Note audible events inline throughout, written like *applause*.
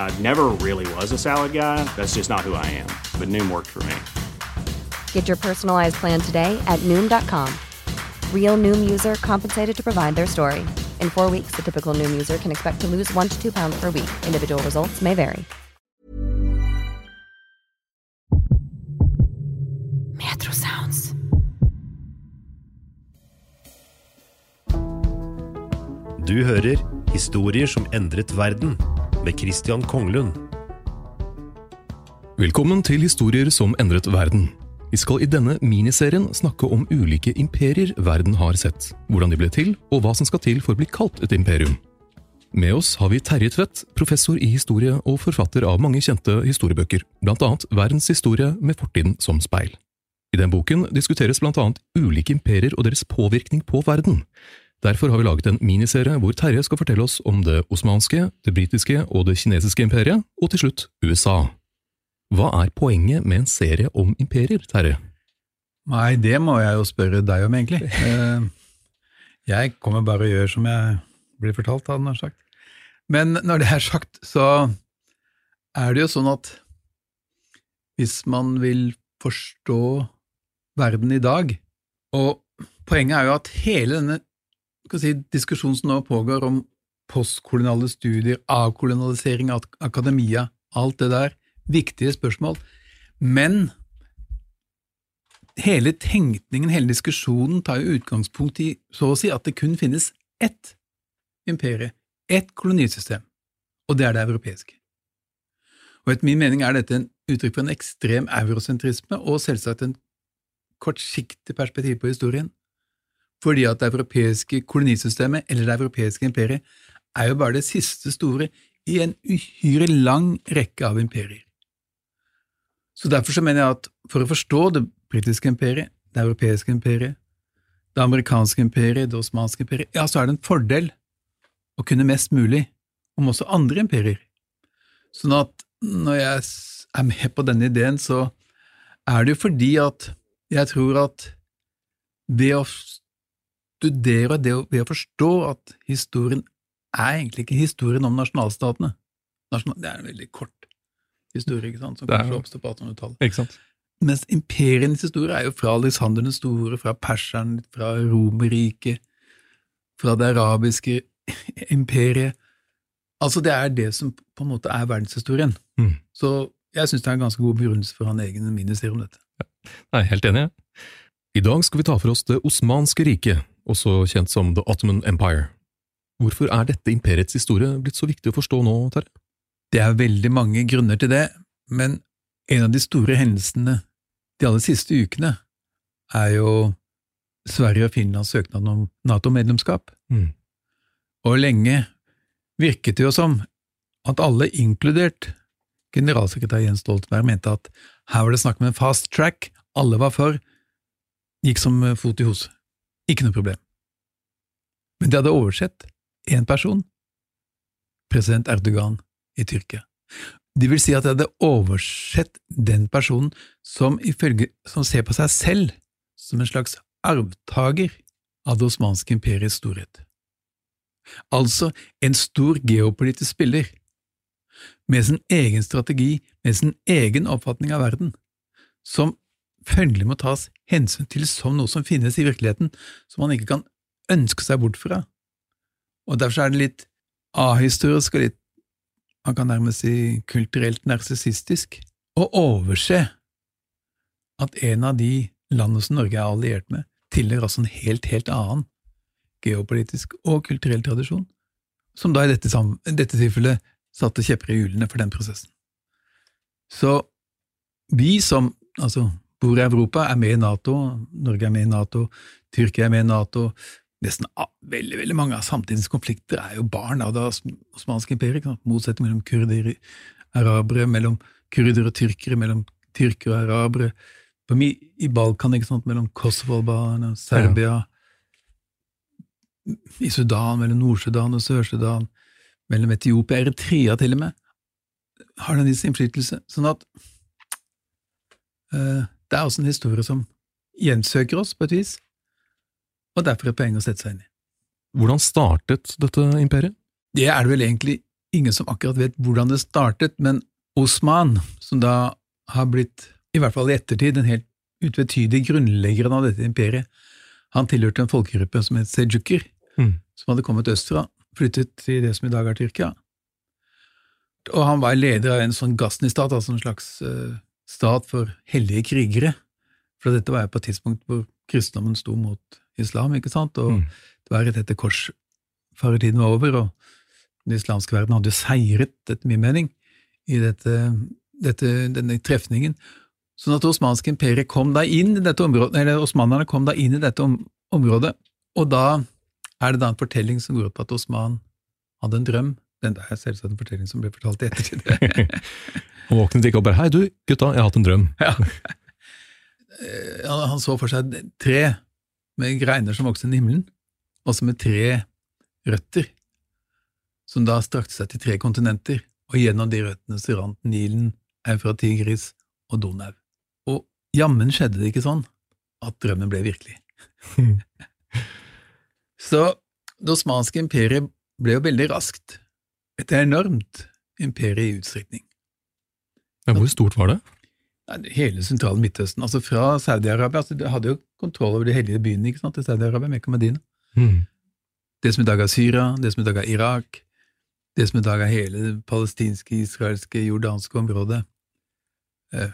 I never really was a salad guy. That's just not who I am. But Noom worked for me. Get your personalized plan today at Noom.com. Real Noom user compensated to provide their story. In four weeks, the typical Noom user can expect to lose one to two pounds per week. Individual results may vary. Metro Sounds. Du hører Historier som endret verden med Christian Konglund. Velkommen til Historier som endret verden. Vi skal i denne miniserien snakke om ulike imperier verden har sett, hvordan de ble til, og hva som skal til for å bli kalt et imperium. Med oss har vi Terje Tvedt, professor i historie og forfatter av mange kjente historiebøker, annet Verdens historie med fortiden som speil. I den boken diskuteres annet ulike imperier og deres påvirkning på verden. Derfor har vi laget en miniserie hvor Terje skal fortelle oss om det osmanske, det britiske og det kinesiske imperiet, og til slutt USA. Hva er poenget med en serie om imperier, Terje? Nei, det må jeg jo spørre deg om, egentlig. *laughs* Eh, Jeg kommer bare og gjør som jeg blir fortalt, hadde han sagt. Men når det er sagt, så er det jo sånn at hvis man vil forstå verden i dag Og poenget er jo at hele denne si, diskusjonen som nå pågår om postkoloniale studier, avkolonialisering av akademia, alt det der, viktige spørsmål. Men hele tenkningen, hele diskusjonen, tar jo utgangspunkt i så å si at det kun finnes ett imperie, ett kolonisystem, og det er det europeiske. Og etter min mening er dette en uttrykk for en ekstrem eurosentrisme og selvsagt en kortsiktig perspektiv på historien, fordi at det europeiske kolonisystemet, eller det europeiske imperiet, er jo bare det siste store i en uhyre lang rekke av imperier. Så Derfor så mener jeg at for å forstå det britiske imperiet, det europeiske imperiet, det amerikanske imperiet, det osmanske imperiet, ja, så er det en fordel å kunne mest mulig om også andre imperier. Sånn at når jeg er med på denne ideen, så er det jo fordi at jeg tror at det å studere det ved å forstå at historien er egentlig ikke historien om nasjonalstatene. Nasjonal, det er en veldig kort historie, ikke sant, som kanskje oppstår på 1800-tallet. Mens imperienes historie er jo fra Alexander den store, fra perseren, fra Romerriket, fra det arabiske imperiet. Altså, det er det som på en måte er verdenshistorien. Mm. Så jeg syns det er en ganske god begrunnelse for han egen minister om dette. Nei, helt enig. I dag skal vi ta for oss Det osmanske riket, også kjent som The Ottoman Empire. Hvorfor er dette imperiets historie blitt så viktig å forstå nå, Terje? Det er veldig mange grunner til det, men en av de store hendelsene de aller siste ukene er jo Sverige og Finlands søknad om NATO-medlemskap. Mm. Og lenge virket det jo som at alle, inkludert generalsekretær Jens Stoltenberg, mente at her var det snakk om en fast track, alle var for, gikk som fot i hose. Ikke noe problem. Men de hadde oversett én person, president Erdogan i Tyrkia. De vil si at de hadde oversett den personen som, ifølge, som ser på seg selv som en slags arvtaker av det osmanske imperiets storhet. Altså en stor geopolitisk spiller, med sin egen strategi, med sin egen oppfatning av verden, som følgelig må tas hensyn til som noe som finnes i virkeligheten, som man ikke kan ønske seg bort fra. Og Derfor er det litt ahistorisk og litt man kan nærmest si kulturelt narsissistisk, å overse at en av de landene som Norge er alliert med, tilhører altså en helt, helt annen geopolitisk og kulturell tradisjon, som da i dette, dette tilfellet satte kjepper i hjulene for den prosessen. Så vi som altså, bor i Europa, er med i Nato, Norge er med i Nato, Tyrkia er med i Nato, nesten veldig veldig mange av samtidens konflikter er jo barn av det osmanske imperiet. Motsetning mellom kurder og arabere, mellom kurder og tyrkere, mellom tyrkere og arabere. I Balkan, ikke sant, mellom Kosovo og Serbia ja. I Sudan, mellom Nord-Sudan og Sør-Sudan, mellom Etiopia og Eritrea til og med, har den viss innflytelse. Sånn at uh, det er også en historie som gjensøker oss, på et vis og derfor et poeng å sette seg inn i. Hvordan startet dette imperiet? Det er det vel egentlig ingen som akkurat vet hvordan det startet, men Osman, som da har blitt, i hvert fall i ettertid, en helt utvetydig grunnleggeren av dette imperiet, han tilhørte en folkegruppe som het sejuker, mm. som hadde kommet østfra, flyttet til det som i dag er Tyrkia. Og han var leder av en sånn Ghazni-stat, altså en slags uh, stat for hellige krigere, for dette var jo på et tidspunkt hvor kristendommen sto mot islam, ikke sant, og mm. det var rett etter korsfaretiden var over, og den islamske verden hadde jo seiret, etter min mening, i dette, dette, denne trefningen. Sånn at osmanske imperiet kom da inn i dette området, eller osmanerne kom da inn i dette om, området, og da er det da en fortelling som går ut på at Osman hadde en drøm. Den er selvsagt en fortelling som ble fortalt i ettertid. *laughs* og våknet ikke opp bare 'hei, du, gutta, jeg har hatt en drøm'. *laughs* ja. Han så for seg tre med greiner som vokste i himmelen, også med tre røtter, som da strakte seg til tre kontinenter, og gjennom de røttene så rant Nilen, Eufratigris og Donau. Og jammen skjedde det ikke sånn at drømmen ble virkelig. *laughs* så det osmanske imperiet ble jo veldig raskt et enormt imperie i utstrekning. Ja, hvor stort var det? hele sentrale Midtøsten. altså Fra Saudi-Arabia altså De hadde jo kontroll over de hellige byene ikke sant, til Saudi-Arabia, Mekka og Medina. Mm. Det som i dag er Syria, det som i dag er Irak, det som i dag er hele det palestinske, israelske, jordanske området. Eh,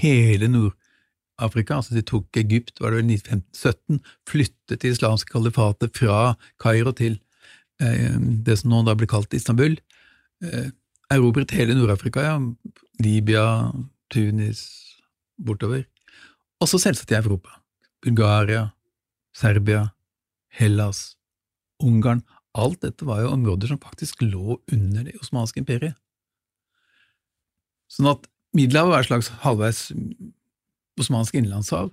hele Nord-Afrika, altså de tok Egypt, var det vel 1517, flyttet det islamske kalifatet fra Kairo til eh, det som nå da blir kalt Istanbul. Erobret hele Nord-Afrika, ja. Libya, Tunis, bortover. Også selvsagt i Europa. Bulgaria, Serbia, Hellas, Ungarn. Alt dette var jo områder som faktisk lå under det osmanske imperiet. Sånn at Middelhavet var et slags halvveis osmansk innenlandshav,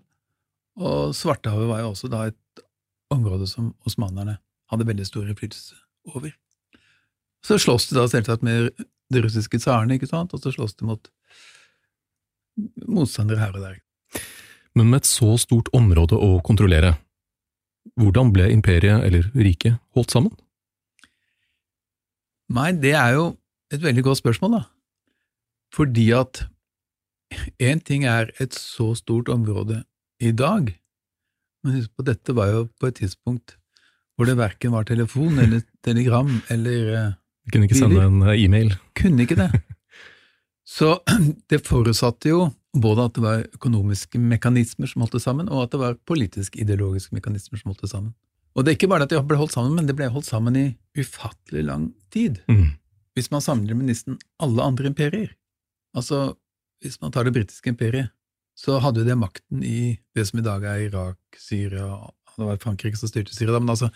og Svartehavet var jo også da et område som osmanerne hadde veldig stor innflytelse over. Så slåss de da selvsagt med de russiske tsarene, ikke sant, og så slåss de mot motstandere her og der. Men med et så stort område å kontrollere, hvordan ble imperiet, eller riket, holdt sammen? Nei, det er jo et veldig godt spørsmål, da. Fordi at én ting er et så stort område i dag, men husk på, dette var jo på et tidspunkt hvor det verken var telefon eller telegram eller uh, Kunne ikke sende en uh, e-mail. Kunne ikke det. *laughs* Så *clears throat* det forutsatte jo både at det var økonomiske mekanismer som holdt det sammen, og at det var politisk-ideologiske mekanismer som holdt det sammen. Og det er ikke bare at de ble holdt sammen, men det ble holdt sammen i ufattelig lang tid. Mm. Hvis man sammenligner med nesten alle andre imperier. Altså, hvis man tar det britiske imperiet, så hadde jo det makten i det som i dag er Irak, Syria Det var Frankrike som styrte Syria, men altså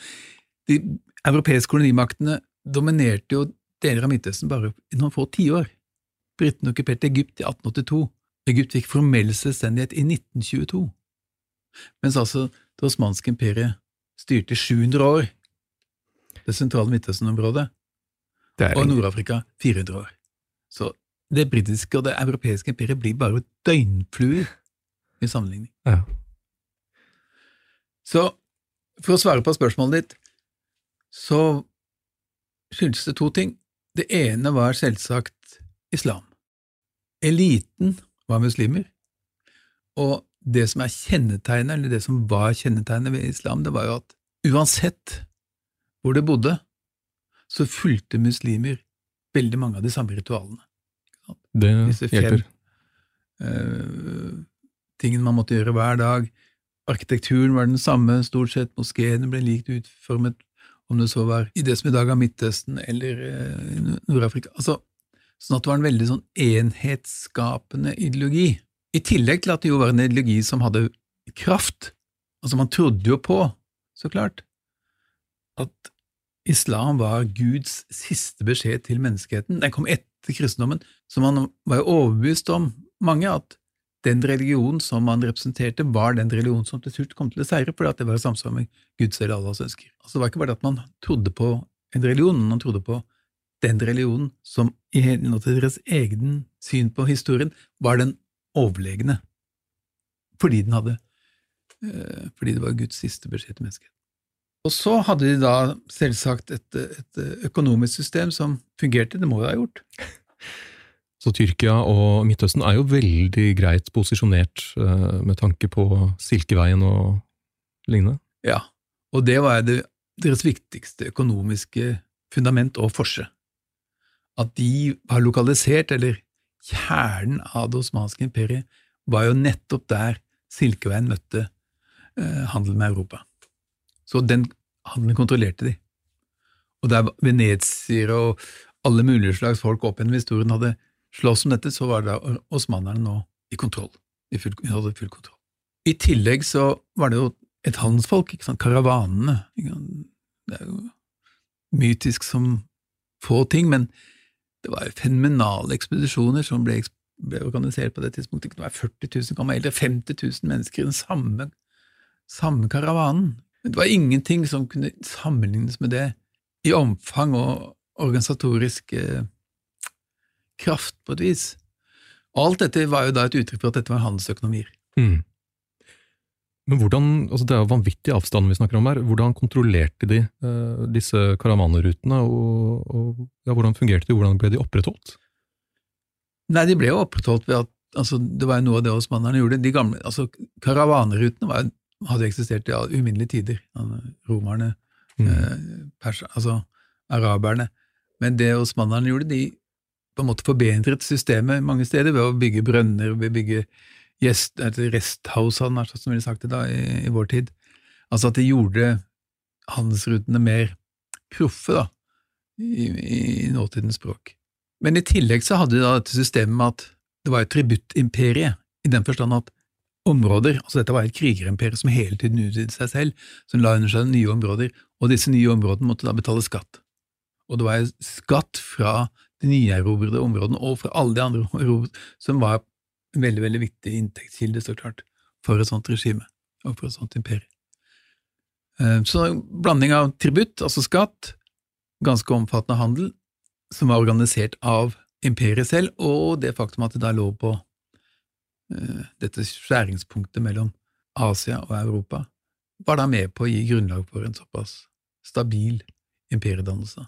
De europeiske kolonimaktene dominerte jo deler av Midtøsten bare i noen få tiår. Britene okkuperte Egypt i 1882. Egypt fikk formell selvstendighet i 1922, mens altså det osmanske imperiet styrte 700 år, det sentrale Midtøsten-området, og Nord-Afrika 400 år. Så det britiske og det europeiske imperiet blir bare døgnfluer i sammenligning. Ja. Så for å svare på spørsmålet ditt, så skyldes det to ting. Det ene var selvsagt islam. Eliten var muslimer, og det som er kjennetegnet, eller det som var kjennetegnet ved islam, det var jo at uansett hvor det bodde, så fulgte muslimer veldig mange av de samme ritualene. Det Disse fem hjelper. eh, tingene man måtte gjøre hver dag. Arkitekturen var den samme, stort sett. Moskeene ble likt utformet, om det så var i det som i dag er Midtøsten eller eh, Nord-Afrika. Altså, sånn at det var en veldig sånn enhetsskapende ideologi. I tillegg til at det jo var en ideologi som hadde kraft. Altså, man trodde jo på, så klart, at islam var Guds siste beskjed til menneskeheten. Den kom etter kristendommen, så man var jo overbevist om, mange, at den religionen som man representerte, var den religionen som til slutt kom til å seire, fordi det var i samsvar med Guds eller Allahs ønsker. Altså, det var ikke bare det at man trodde på en religion, men man trodde på den religionen som i henhold til deres egen syn på historien var den overlegne, fordi den hadde eh, fordi det var Guds siste beskjed til mennesket. Og så hadde de da selvsagt et, et økonomisk system som fungerte, det må jo ha gjort. *laughs* Så Tyrkia og Midtøsten er jo veldig greit posisjonert eh, med tanke på Silkeveien og lignende. Ja, og det var det, deres viktigste økonomiske fundament og forse. At de var lokalisert, eller kjernen av det osmanske imperiet, var jo nettopp der Silkeveien møtte eh, handel med Europa. Så den handelen kontrollerte de. Og der venetiere og alle mulige slags folk opp gjennom historien hadde slåss om dette, så var da osmanerne nå i kontroll. De hadde full kontroll. I tillegg så var det jo et handelsfolk, ikke sant, karavanene. Det er jo mytisk som få ting, men det var jo fenomenale ekspedisjoner som ble, ble organisert på det tidspunktet. Det var 40 000 gammel eldre, 50 000 mennesker i den samme, samme karavanen. Men det var ingenting som kunne sammenlignes med det i omfang og organisatorisk eh, kraft, på et vis. Alt dette var jo da et uttrykk for at dette var handelsøkonomier. Mm. Men hvordan, altså det er jo vanvittig avstand vi snakker om her, hvordan kontrollerte de eh, disse karavanerutene, og, og ja, hvordan fungerte de, hvordan ble de opprettholdt? Nei, de ble jo opprettholdt ved at altså, det var jo noe av det osmanerne gjorde. De gamle, altså Karavanerutene var, hadde eksistert i ja, uminnelige tider. Romerne, Mm. eh, pers, altså araberne. Men det osmanerne gjorde, de på en måte forbedret systemet mange steder ved å bygge brønner, ved å bygge gjest, resthouse, som ville sagt det da, i, i vår tid. Altså at de gjorde handelsrutene mer proffe, da, i, i nåtidens språk. Men i tillegg så hadde de da dette systemet med at det var et tributtimperie, i den forstand at områder, altså dette var et krigerimperie som hele tiden utvidet seg selv, som la under seg nye områder, og disse nye områdene måtte da betale skatt. Og det var skatt fra de nyerobrede områdene og fra alle de andre *laughs* som var en veldig, veldig viktig inntektskilde, så klart, for et sånt regime og for et sånt imperie. Så Så blanding av tributt, altså skatt, ganske omfattende handel, som var organisert av imperiet selv, og det faktum at det da lå på eh, dette skjæringspunktet mellom Asia og Europa, var da med på å gi grunnlag for en såpass stabil imperiedannelse.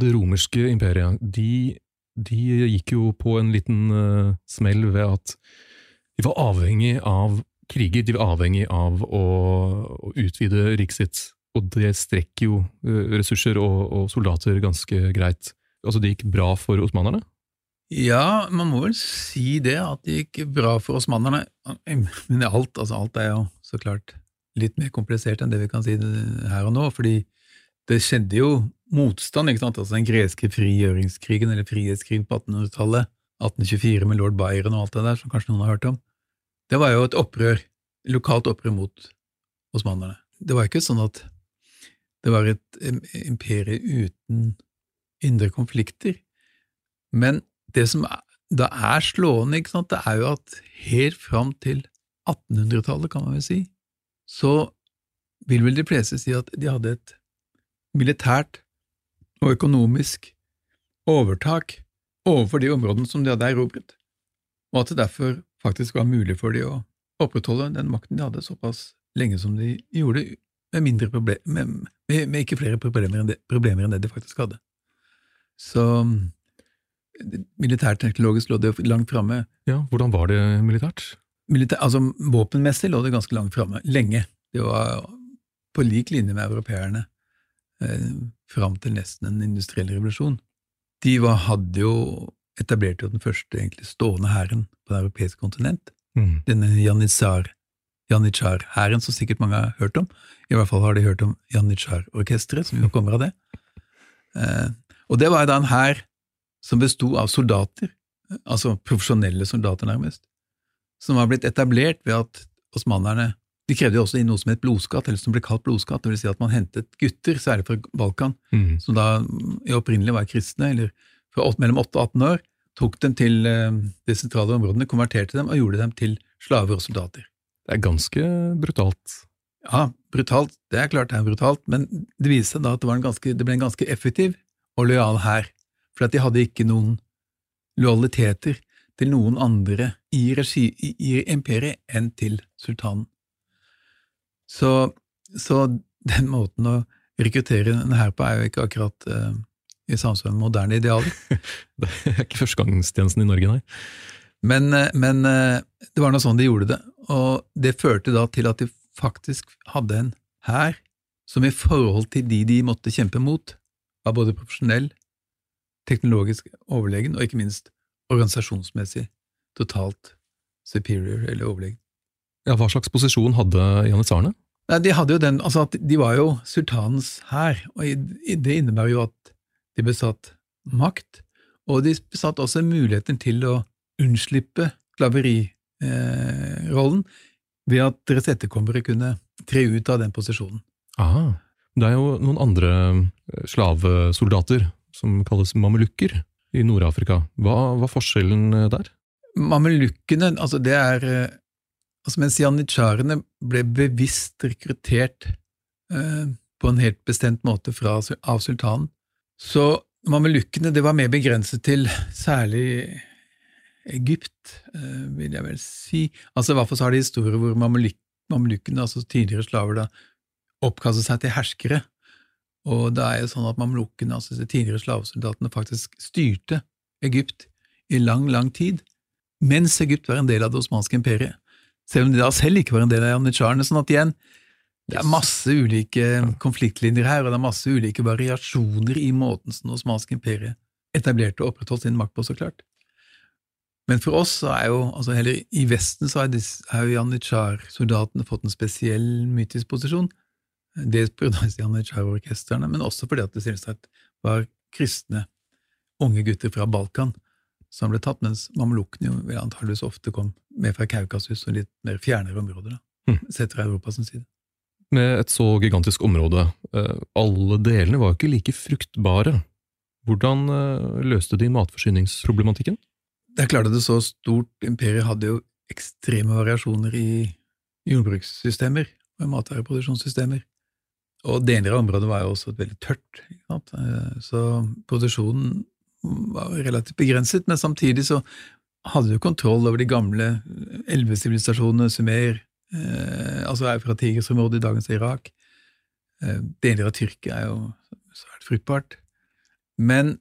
Det romerske imperiet, de, de gikk jo på en liten uh, smell ved at de var avhengig av kriger de var avhengig av å, å utvide riket sitt, og det strekker jo uh, ressurser og, og soldater ganske greit. Altså, det gikk bra for osmanerne? Ja, man må vel si det, at det gikk bra for osmanerne. Men alt, altså alt er jo så klart litt mer komplisert enn det vi kan si her og nå, fordi det skjedde jo motstand, ikke sant, altså den greske frigjøringskrigen, eller frihetskrigen på 1800-tallet, 1824 med lord Byron og alt det der, som kanskje noen har hørt om, det var jo et opprør, lokalt opprør mot osmanerne. Det var ikke sånn at det var et imperie uten indre konflikter, men det som da er slående, ikke sant, det er jo at helt fram til 1800-tallet, kan man vel si, så vil vel de fleste si at de hadde et militært og økonomisk overtak overfor de områdene som de hadde erobret, og at det derfor faktisk var mulig for de å opprettholde den makten de hadde såpass lenge som de gjorde, med, mindre problem, med, med, med ikke flere problemer enn, det, problemer enn det de faktisk hadde. Så militærteknologisk lå det langt framme. Ja, hvordan var det militært? Militær, altså Våpenmessig lå det ganske langt framme, lenge. Det var på lik linje med europeerne eh, fram til nesten en industriell revolusjon. De var, hadde jo etablert jo den første egentlig stående hæren på det europeiske kontinent. Mm. Denne janitsar Janitsjar-hæren, som sikkert mange har hørt om. I hvert fall har de hørt om Janitsjar-orkesteret, som jo kommer av det. Eh, og det var da en hær som besto av soldater, altså profesjonelle soldater nærmest, som var blitt etablert ved at osmanerne de krevde jo også inn noe som het blodskatt, eller som ble kalt blodskatt, det vil si at man hentet gutter, særlig fra Balkan, mm. som da opprinnelig var kristne, eller fra mellom 8 og 18 år, tok dem til eh, de sentrale områdene, konverterte dem og gjorde dem til slaver og soldater. Det er ganske brutalt. Ja, brutalt, det er klart det er brutalt, men det viste seg da at det, ganske, det ble en ganske effektiv og lojal hær for at de hadde ikke noen lojaliteter til noen andre i, regi, i, i imperiet enn til sultanen. Så, så, den måten å rekruttere denne her på er jo ikke akkurat uh, i samsvar med moderne idealer. *laughs* det er ikke førstegangstjenesten i Norge, nei. Men, uh, men uh, det var nå sånn de gjorde det, og det førte da til at de faktisk hadde en hær som i forhold til de de måtte kjempe mot, var både profesjonell teknologisk overlegen, og ikke minst organisasjonsmessig totalt superior eller overlegen. Ja, Hva slags posisjon hadde janitsjarene? De hadde jo den, altså at de var jo sultanens hær, og det innebærer jo at de besatt makt, og de besatt også muligheten til å unnslippe slaverirollen eh, ved at deres etterkommere kunne tre ut av den posisjonen. Aha. Det er jo noen andre slavesoldater som kalles mamelukker i Nord-Afrika. Hva var forskjellen eh, der? Mamelukkene, altså det er eh, altså Mens janitsjarene ble bevisst rekruttert eh, på en helt bestemt måte fra, av sultanen, så mamelukkene det var mer begrenset til særlig Egypt, eh, vil jeg vel si. Altså I hvert så har de historier hvor mamelukkene, altså tidligere slaver, da oppkastet seg til herskere og det er jo sånn at mamelukkene, altså de tidligere slavesoldatene, faktisk styrte Egypt i lang, lang tid, mens Egypt var en del av det osmanske imperiet, selv om de da selv ikke var en del av janitsjarene. Sånn at igjen, det er masse ulike konfliktlinjer her, og det er masse ulike variasjoner i måten som det osmanske imperiet etablerte og opprettholdt sin makt på, så klart. Men for oss så er jo, altså heller i Vesten så har jo janitsjar-soldatene fått en spesiell mytisk posisjon, Dels pga. janitsjar-orkestrene, men også fordi at det selvsagt var kristne unge gutter fra Balkan som ble tatt, mens mamelukkene jo antageligvis ofte kom med fra Kaukasus og litt mer fjernere områder, da, mm. sett fra Europas side. Med et så gigantisk område, eh, alle delene var jo ikke like fruktbare. Hvordan eh, løste de matforsyningsproblematikken? Det er klart at et så stort imperium hadde jo ekstreme variasjoner i jordbrukssystemer og matvareproduksjonssystemer. Og deler av området var jo også veldig tørt, eh, så produksjonen var relativt begrenset, men samtidig så hadde du kontroll over de gamle elvesivilisasjonene, Sumer, eh, altså er fra Tigrisområdet i dagens Irak. Eh, deler av Tyrkia er jo svært fruktbart. Men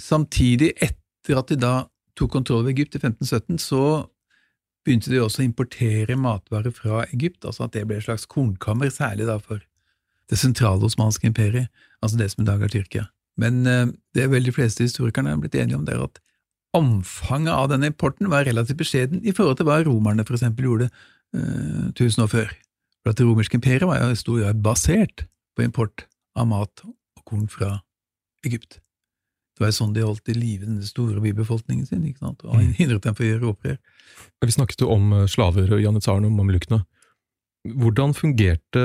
samtidig, etter at de da tok kontroll over Egypt i 1517, så begynte de også å importere matvarer fra Egypt, altså at det ble et slags kornkammer, særlig da for det sentrale osmanske imperiet, altså det som i dag er Tyrkia. Men eh, det vel de fleste historikerne har blitt enige om, det er at omfanget av denne importen var relativt beskjeden i forhold til hva romerne for eksempel gjorde eh, tusen år før. For at Det romerske imperiet var jo i stor grad basert på import av mat og korn fra Egypt. Det var jo sånn de holdt i live den store bybefolkningen sin, ikke sant? og Mm. hindret dem fra å gjøre opprør. Vi snakket jo om eh, slaver, janitsjarene og mamelukkene. Hvordan fungerte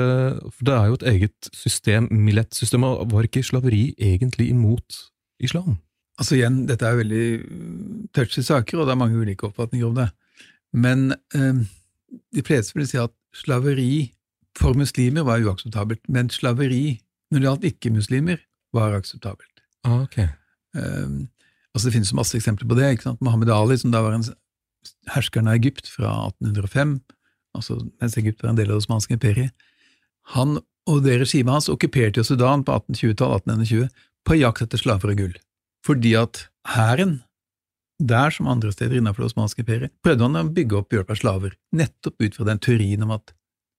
For det er jo et eget system, Millet-systemet. Var ikke slaveri egentlig imot islam? Altså igjen, dette er veldig mm, touchy saker, og det er mange ulike oppfatninger om det. Men eh, de fleste vil si at slaveri for muslimer var uakseptabelt, men slaveri når det gjaldt ikke-muslimer, var akseptabelt. Ah, ok. Eh, altså Det finnes masse eksempler på det. ikke sant? Mohammed Ali, som da var en herskeren av Egypt fra 1805, altså mens Egypt var en del av det osmanske imperiet, han og det regimet hans okkuperte jo Sudan på 1820-tallet, 1821, på jakt etter slaver og gull. Fordi at hæren, der som andre steder innenfor det osmanske imperiet, prøvde han å bygge opp hjelp av slaver, nettopp ut fra den teorien om at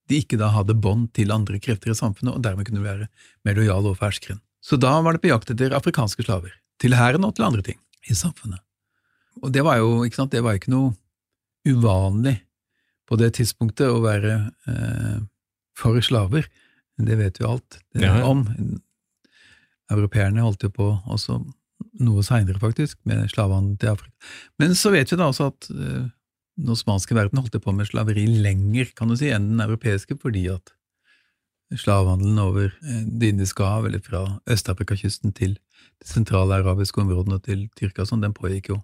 de ikke da hadde bånd til andre krefter i samfunnet, og dermed kunne være mer lojale overfor herskeren. Så da var det på jakt etter afrikanske slaver, til hæren og til andre ting i samfunnet. Og det var jo ikke sant, det var ikke noe uvanlig på det tidspunktet å være eh, for slaver. Det vet vi alt det, Ja, om. Europeerne holdt jo på også noe seinere, faktisk, med slavehandel til Afrika. Men så vet vi da også at eh, den osmanske verden holdt på med slaveri lenger, kan du si, enn den europeiske, fordi at slavehandelen over eh, Det indiske hav, eller fra Øst-Afrikakysten til de sentrale arabiske områdene til Tyrkia, sånn, den pågikk jo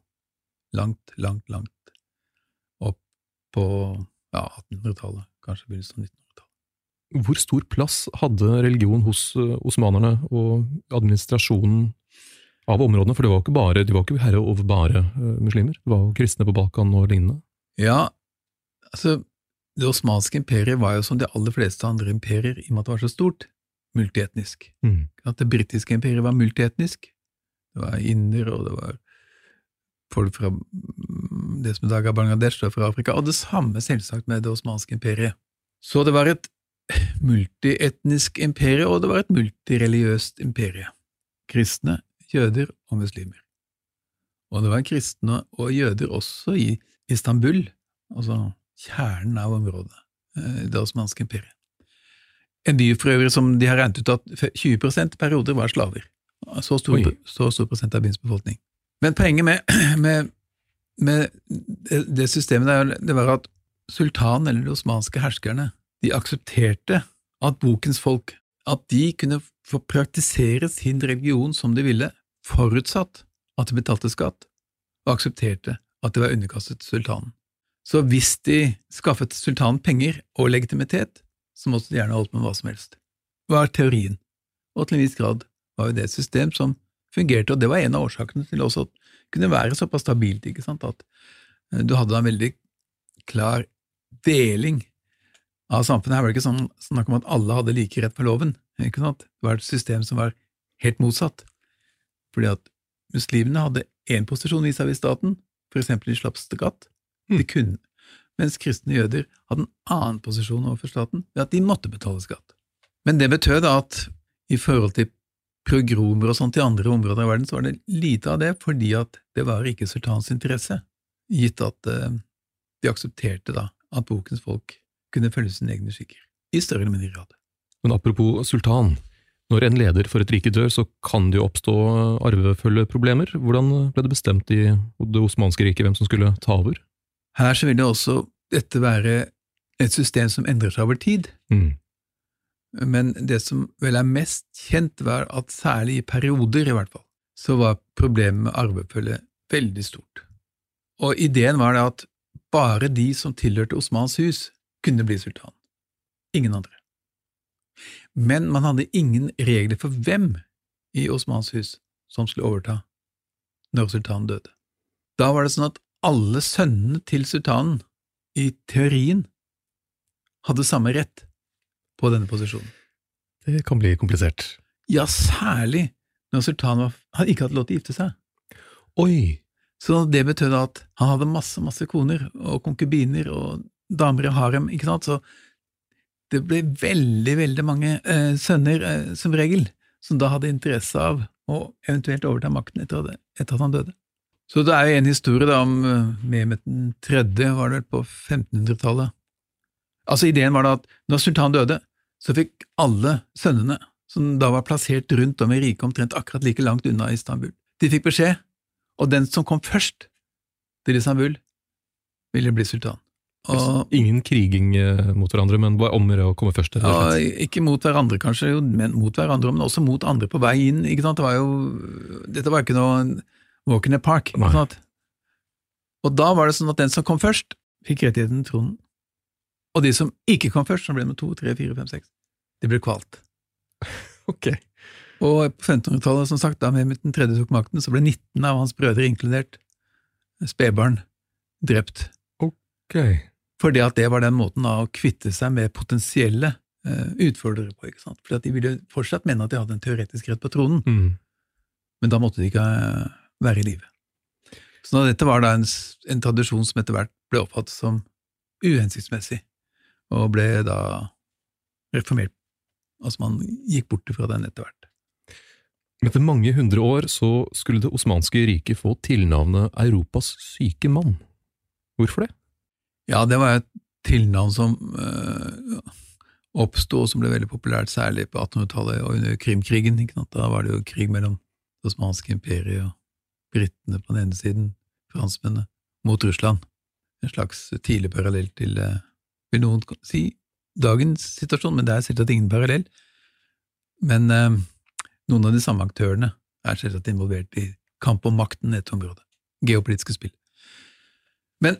langt, langt, langt opp på ja, 1800-tallet, kanskje begynnelsen av 1900-tallet. Hvor stor plass hadde religion hos eh, osmanerne og administrasjonen av områdene? For det var ikke bare, de var ikke herre over bare eh, muslimer, det var jo kristne på Balkan og lignende. Ja, altså, det osmanske imperiet var jo som de aller fleste andre imperier, i og med at det var så stort, multietnisk. Mm. At det britiske imperiet var multietnisk. Det var inder, og det var folk fra mm, det som i dag er Bangladesh, og fra Afrika, og det samme selvsagt med det osmanske imperiet. Så det var et multietnisk imperie, og det var et multireligiøst imperie. Kristne, jøder og muslimer. Og det var kristne og jøder også i Istanbul, altså kjernen av området, eh, det osmanske imperiet. En by for øvrig som de har regnet ut at 20% perioder var slaver. Så stor, så stor prosent av byens befolkning. Men poenget med, *clears throat* med, med det, det systemet der, det var at sultanen, eller de osmanske herskerne, de aksepterte at bokens folk, at de kunne få praktisere sin religion som de ville, forutsatt at de betalte skatt, og aksepterte at de var underkastet sultanen. Så hvis de skaffet sultanen penger og legitimitet, så måtte de gjerne holdt med hva som helst. Hva var teorien, og til en viss grad var jo det et system som fungerte, og det var en av årsakene til også at det kunne være såpass stabilt, ikke sant, at eh, du hadde en veldig klar deling av samfunnet. Her var det ikke sånn snakk om at alle hadde like rett for loven, ikke sant? Det var et system som var helt motsatt, fordi at muslimene hadde én posisjon vis-à-vis staten, eksempel de slapp skatt, de kunne, mens kristne jøder hadde en annen posisjon overfor staten ved at de måtte betale skatt. Men det betød at i forhold til progromer og sånt i andre områder av verden, så var det lite av det, fordi at det var ikke sultanens interesse, gitt at eh, de aksepterte da at bokens folk kunne følge sine egne skikker, i større eller mindre grad. Men apropos sultan, når en leder for et rike dør, så kan det jo oppstå arvefølgeproblemer. Hvordan ble det bestemt i det osmanske riket hvem som skulle ta over? Her så vil det også dette være et system som endrer seg over tid, Mm. Men det som vel er mest kjent, var at særlig i perioder, i hvert fall, så var problemet med arvefølge veldig stort. Og ideen var det at bare de som tilhørte Osmans hus, kunne bli sultan. Ingen andre. Men man hadde ingen regler for hvem i Osmans hus som skulle overta når sultanen døde. Da var det sånn at alle sønnene til sultanen, i teorien, hadde samme rett på denne posisjonen. Det kan bli komplisert. Ja, særlig når var, hadde ikke hatt lov til å gifte seg. Oi! Så det betød at han hadde masse, masse koner og konkubiner og damer i harem, ikke sant, så det ble veldig, veldig mange eh, sønner, eh, som regel, som da hadde interesse av å eventuelt overta makten etter, etter at han døde. Så det er jo en historie da om eh, Mehmet den tredje, var det vel på 1500-tallet. Altså Ideen var da at når sultanen døde, så fikk alle sønnene, som da var plassert rundt om i riket omtrent akkurat like langt unna Istanbul, de fikk beskjed, og den som kom først til Istanbul, ville bli sultan. Og, Ingen kriging eh, mot hverandre, men bare om å komme først? Ja, ikke mot hverandre, kanskje, men mot hverandre, men også mot andre på vei inn. ikke sant? Det var jo, dette var ikke noe walk in the park. ikke sant? Og da var det sånn at den som kom først, fikk rettigheten til tronen. Og de som ikke kom først, som ble med to, tre, fire, fem, seks, de ble kvalt. ok. Og på 1500-tallet, som sagt, da Mehmet den tredje tok makten, så ble 19 av hans brødre, inkludert spedbarn, drept. Ok. Fordi at det var den måten å kvitte seg med potensielle uh, utfordrere på. ikke sant? Fordi at de ville fortsatt mene at de hadde en teoretisk rett på tronen, mm. men da måtte de ikke uh, være i live. Så dette var da en, en, tradisjon som etter hvert ble oppfattet som uhensiktsmessig, og ble da reformert. Altså man gikk bort fra den etter hvert. Etter mange hundre år så skulle Det osmanske riket få tilnavnet Europas syke mann. Hvorfor det? Ja, det var et tilnavn som øh, oppsto, og som ble veldig populært, særlig på 1800-tallet og under Krimkrigen. Da var det jo krig mellom det osmanske imperiet og britene på den ene siden, franskmennene, mot Russland. En slags tidlig parallell til, øh, vil noen si, dagens situasjon, men det er selvsagt ingen parallell. Men eh, noen av de samme aktørene er selvsagt involvert i kamp om makten i et område. Geopolitiske spill. Men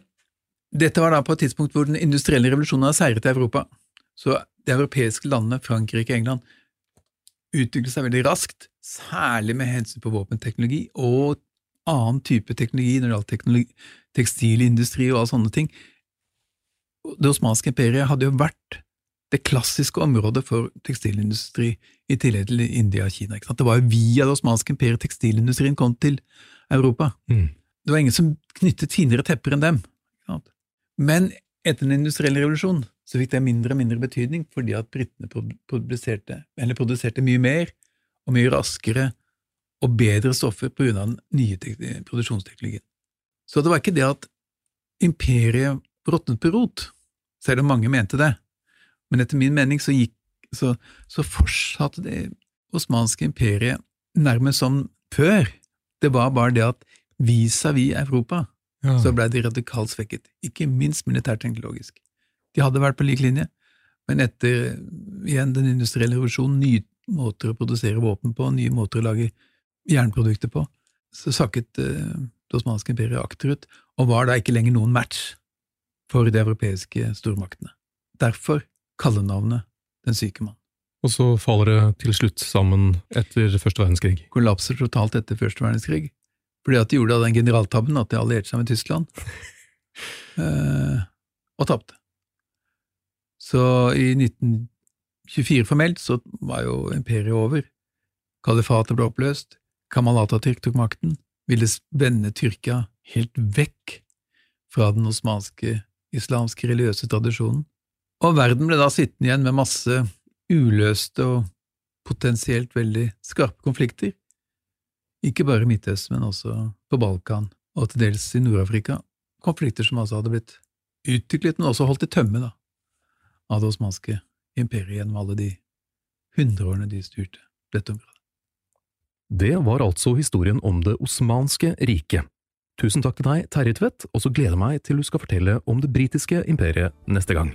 dette var da på et tidspunkt hvor den industrielle revolusjonen hadde seiret i Europa. Så de europeiske landene, Frankrike og England, utviklet seg veldig raskt, særlig med hensyn på våpenteknologi og annen type teknologi når det gjaldt tekstilindustri og alle sånne ting. Det osmanske imperiet hadde jo vært det klassiske området for tekstilindustri i tillegg til India og Kina. Det var jo via det osmanske imperiet tekstilindustrien kom til Europa. Mm. Det var ingen som knyttet finere tepper enn dem. Men etter den industrielle revolusjonen så fikk det mindre og mindre betydning fordi at britene produserte, produserte, mye mer og mye raskere og bedre stoffer på grunn av den nye produksjonsteknologien. Så det var ikke det at imperiet råtnet på rot, selv om mange mente det, men etter min mening så, gikk, så, så fortsatte det osmanske imperiet nærmest som før. Det var bare det at vis-à-vis -vis Europa ja. så blei de radikalt svekket, ikke minst militærteknologisk. De hadde vært på lik linje, men etter igjen den industrielle revolusjonen, nye måter å produsere våpen på, nye måter å lage jernprodukter på, så sakket uh, det osmanske imperiet akterut, og var da ikke lenger noen match for de europeiske stormaktene. Derfor kallenavnet Den syke mann. Og så faller det til slutt sammen etter første verdenskrig? Kollapser totalt etter første verdenskrig. Fordi at de gjorde den generaltabben at de allierte seg med Tyskland, *laughs* eh, og tapte. Så i 1924 formelt så var jo imperiet over. Kalifatet ble oppløst. Kamal Atatürk tok makten, ville vende Tyrkia helt vekk fra den osmanske islamske religiøse tradisjonen. Og verden ble da sittende igjen med masse uløste og potensielt veldig skarpe konflikter, ikke bare i Midtøsten, men også på Balkan og til dels i Nord-Afrika, konflikter som altså hadde blitt utviklet, men også holdt i tømme da, av det osmanske imperiet gjennom alle de hundreårene de styrte dette området. Det var altså historien om det osmanske riket. Tusen takk til deg, Terje Tvedt, og så gleder jeg meg til du skal fortelle om det britiske imperiet neste gang.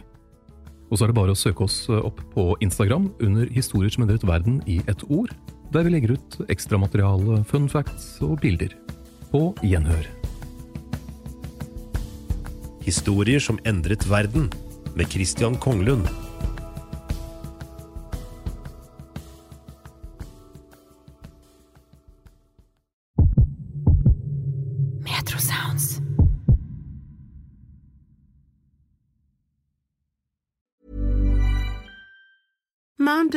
Og så er det bare å søke oss opp på Instagram under Historier som endret verden i ett ord, der vi legger ut ekstramateriale, fun facts og bilder. På gjenhør. Historier som endret verden, med Christian Konglund.